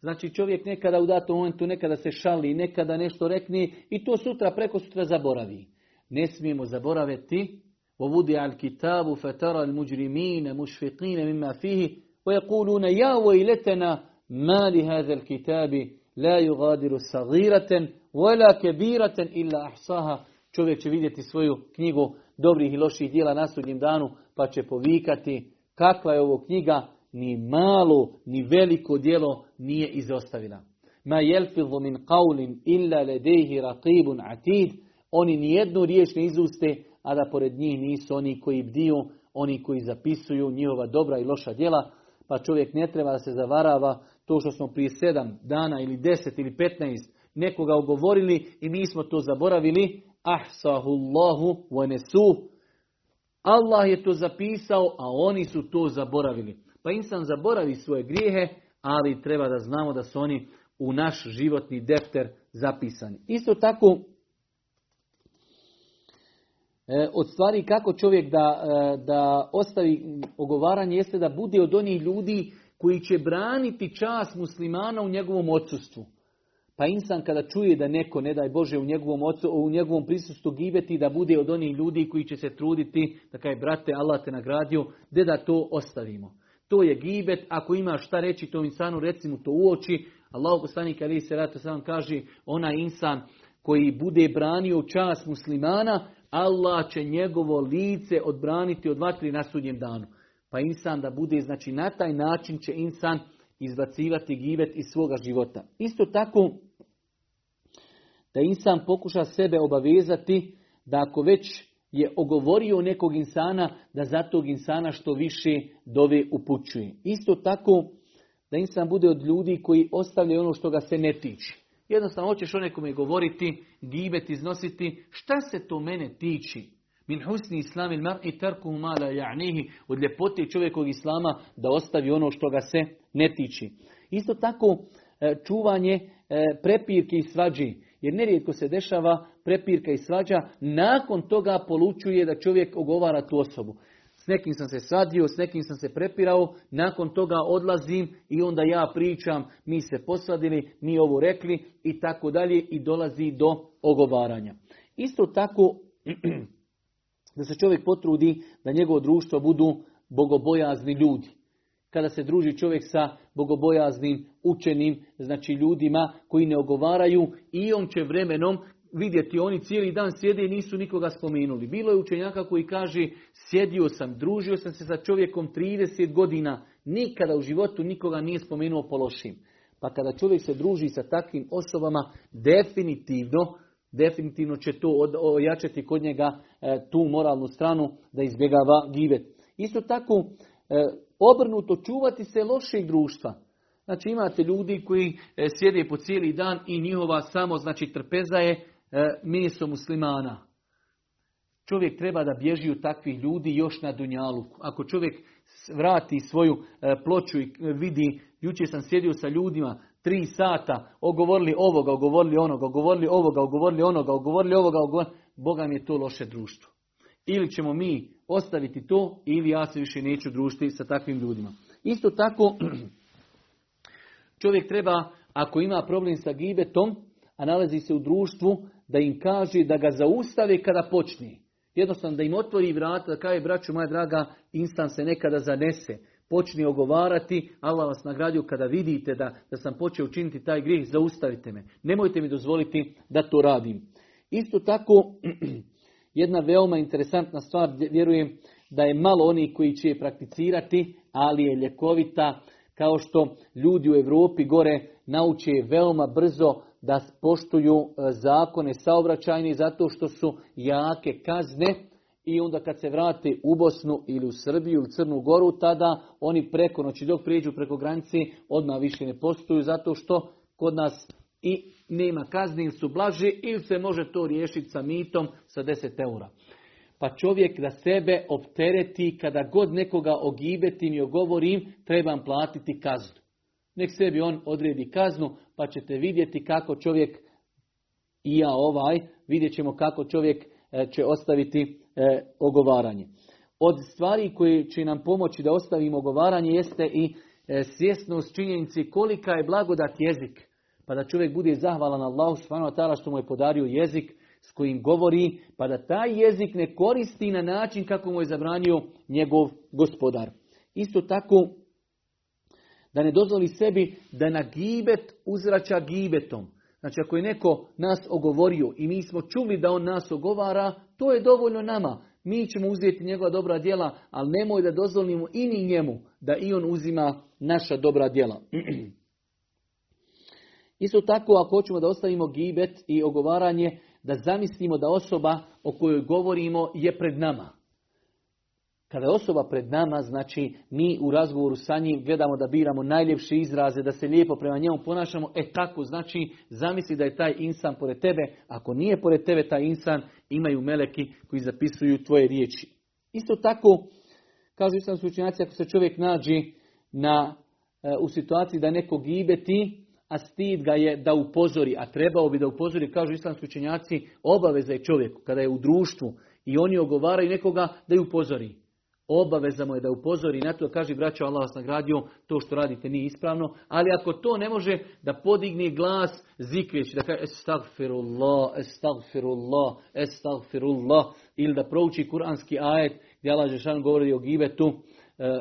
Znači čovjek nekada u datom momentu, nekada se šali, nekada nešto rekne i to sutra, preko sutra zaboravi. Ne smijemo zaboraviti ووضع الكتاب فترى المجرمين مشفقين مما فيه ويقولون يا ويلتنا ما لهذا الكتاب لا يغادر صغيرة ولا كبيرة إلا أحصاها Čovjek će vidjeti svoju knjigu dobrih i loših dijela na sudnjem danu, pa će povikati kakva je ovo knjiga, ni malo, ni veliko djelo nije izostavila. Ma jelfidhu min qawlin illa ledejhi raqibun atid. Oni nijednu riječ ne izuste, a da pored njih nisu oni koji bdiju, oni koji zapisuju njihova dobra i loša djela, pa čovjek ne treba da se zavarava to što smo prije sedam dana ili deset ili petnaest nekoga ugovorili i mi smo to zaboravili, ahsahullahu wa. Allah je to zapisao, a oni su to zaboravili. Pa insan zaboravi svoje grijehe, ali treba da znamo da su oni u naš životni defter zapisani. Isto tako, od stvari kako čovjek da, e, da ostavi ogovaranje jeste da bude od onih ljudi koji će braniti čas muslimana u njegovom odsustvu. Pa insan kada čuje da neko, ne daj Bože, u njegovom, ocu, u njegovom prisustvu gibeti, da bude od onih ljudi koji će se truditi, da kaj brate, Allah te nagradio, de da to ostavimo. To je gibet, ako ima šta reći tom insanu, recimo to u oči. Allah poslanik ali se rata sam kaže, onaj insan koji bude branio čas muslimana, Allah će njegovo lice odbraniti od vatri na sudnjem danu. Pa insan da bude, znači na taj način će insan izbacivati givet iz svoga života. Isto tako, da insan pokuša sebe obavezati da ako već je ogovorio nekog insana, da za tog insana što više dove upućuje. Isto tako, da insan bude od ljudi koji ostavljaju ono što ga se ne tiče. Jednostavno hoćeš o nekome govoriti, gibet iznositi, šta se to mene tiči? Min husni islam il mar'i tarku mala ja'nihi, od ljepote čovjekog islama da ostavi ono što ga se ne tiči. Isto tako e, čuvanje e, prepirke i svađi, jer nerijetko se dešava prepirka i svađa, nakon toga polučuje da čovjek ogovara tu osobu s nekim sam se sadio, s nekim sam se prepirao, nakon toga odlazim i onda ja pričam, mi se posvadili, mi ovo rekli i tako dalje i dolazi do ogovaranja. Isto tako da se čovjek potrudi da njegovo društvo budu bogobojazni ljudi. Kada se druži čovjek sa bogobojaznim, učenim, znači ljudima koji ne ogovaraju i on će vremenom vidjeti, oni cijeli dan sjede i nisu nikoga spomenuli. Bilo je učenjaka koji kaže, sjedio sam, družio sam se sa čovjekom 30 godina, nikada u životu nikoga nije spomenuo po lošim. Pa kada čovjek se druži sa takvim osobama, definitivno, definitivno će to ojačati kod njega e, tu moralnu stranu da izbjegava givet. Isto tako, e, obrnuto čuvati se lošeg društva. Znači imate ljudi koji e, sjede po cijeli dan i njihova samo znači trpeza je meso muslimana. Čovjek treba da bježi od takvih ljudi još na Dunjalu. Ako čovjek vrati svoju e, ploču i vidi, jučer sam sjedio sa ljudima, tri sata, ogovorili ovoga, ogovorili onoga, ogovorili ovoga, ogovorili onoga, ogovorili ovoga, ogovorili... Boga mi je to loše društvo. Ili ćemo mi ostaviti to, ili ja se više neću družiti sa takvim ljudima. Isto tako, čovjek treba, ako ima problem sa gibetom, a nalazi se u društvu, da im kaže da ga zaustave kada počne. Jednostavno da im otvori vrata, da kaže braću moja draga, instan se nekada zanese, počne ogovarati, Allah vas nagradio kada vidite da, da sam počeo učiniti taj grijeh, zaustavite me. Nemojte mi dozvoliti da to radim. Isto tako, jedna veoma interesantna stvar, vjerujem da je malo onih koji će je prakticirati, ali je ljekovita, kao što ljudi u Europi gore nauče veoma brzo da poštuju e, zakone saobraćajni zato što su jake kazne i onda kad se vrate u Bosnu ili u Srbiju ili Crnu Goru, tada oni preko noći dok prijeđu preko granice odmah više ne poštuju zato što kod nas i nema kazni ili su blaži ili se može to riješiti sa mitom sa 10 eura. Pa čovjek da sebe optereti kada god nekoga ogibetim i ogovorim trebam platiti kaznu. Nek sebi on odredi kaznu pa ćete vidjeti kako čovjek i ja ovaj, vidjet ćemo kako čovjek e, će ostaviti e, ogovaranje. Od stvari koje će nam pomoći da ostavimo ogovaranje jeste i e, svjesnost činjenici kolika je blagodat jezik. Pa da čovjek bude zahvalan Allahu subhanahu wa što mu je podario jezik s kojim govori, pa da taj jezik ne koristi na način kako mu je zabranio njegov gospodar. Isto tako, da ne dozvoli sebi da na gibet uzraća gibetom. Znači ako je neko nas ogovorio i mi smo čuli da on nas ogovara, to je dovoljno nama. Mi ćemo uzeti njegova dobra djela, ali nemoj da dozvolimo i ni njemu da i on uzima naša dobra djela. Isto tako ako hoćemo da ostavimo gibet i ogovaranje, da zamislimo da osoba o kojoj govorimo je pred nama. Kada je osoba pred nama, znači mi u razgovoru sa njim gledamo da biramo najljepše izraze, da se lijepo prema njemu ponašamo, e tako znači zamisli da je taj insan pored tebe, ako nije pored tebe taj insan, imaju meleki koji zapisuju tvoje riječi. Isto tako, kažu islamski učenjaci, ako se čovjek nađe na, e, u situaciji da neko gibeti, a stid ga je da upozori, a trebao bi da upozori, kažu islamski učenjaci, obaveza je čovjeku kada je u društvu i oni ogovaraju nekoga da ju upozori. Obaveza mu je da upozori na to, kaže braćo Allah vas nagradio, to što radite nije ispravno, ali ako to ne može, da podigne glas zikrijeći, da kaže estagfirullah, estagfirullah, estagfirullah, ili da prouči kuranski ajet gdje Allah Žešan govori o gibetu, e,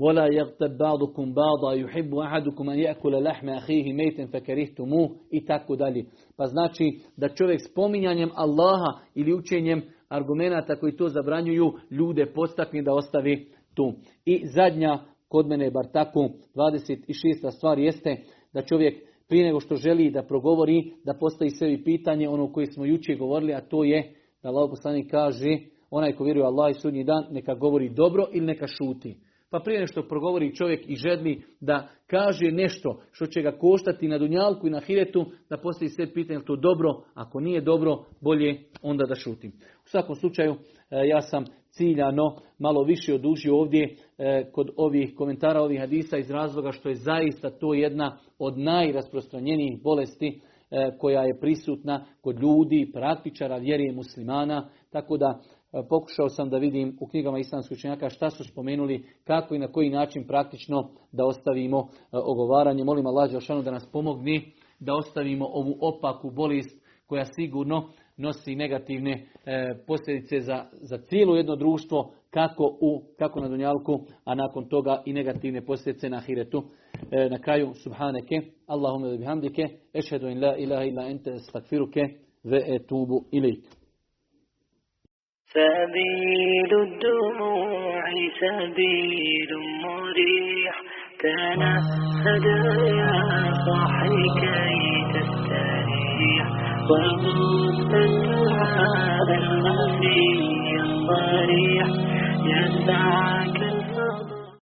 ولا يغتب بعضكم بعضا يحب أحدكم أن يأكل لحم أخيه ميتا فكرهتموه i tako dalje. Pa znači da čovjek spominjanjem Allaha ili učenjem argumenata koji to zabranjuju ljude postakne da ostavi tu. I zadnja, kod mene bar tako, 26. stvar jeste da čovjek prije nego što želi da progovori, da postavi sebi pitanje, ono koje smo jučer govorili, a to je da Allah poslanik kaže, onaj ko vjeruje Allah i sudnji dan, neka govori dobro ili neka šuti. Pa prije nešto progovori čovjek i žedni da kaže nešto što će ga koštati na dunjalku i na hiretu, da postoji sve pitanje je to dobro, ako nije dobro, bolje onda da šutim. U svakom slučaju, e, ja sam ciljano malo više odužio ovdje e, kod ovih komentara, ovih hadisa iz razloga što je zaista to jedna od najrasprostranjenijih bolesti e, koja je prisutna kod ljudi, praktičara, vjerije muslimana, tako da pokušao sam da vidim u knjigama islamskih učenjaka šta su spomenuli, kako i na koji način praktično da ostavimo e, ogovaranje. Molim Allah Đelšanu da nas pomogne da ostavimo ovu opaku bolest koja sigurno nosi negativne e, posljedice za, za cijelo jedno društvo, kako, u, kako na Dunjalku, a nakon toga i negativne posljedice na Hiretu. na kraju, subhaneke, Allahumma bihamdike, ešhedu in la ilaha illa ente, stakfiruke, ve etubu ilik. سبيل الدموع سبيل مريح تنهد يا صاحي كي تستريح. وغص الدعاء الخفي الصريح يسعك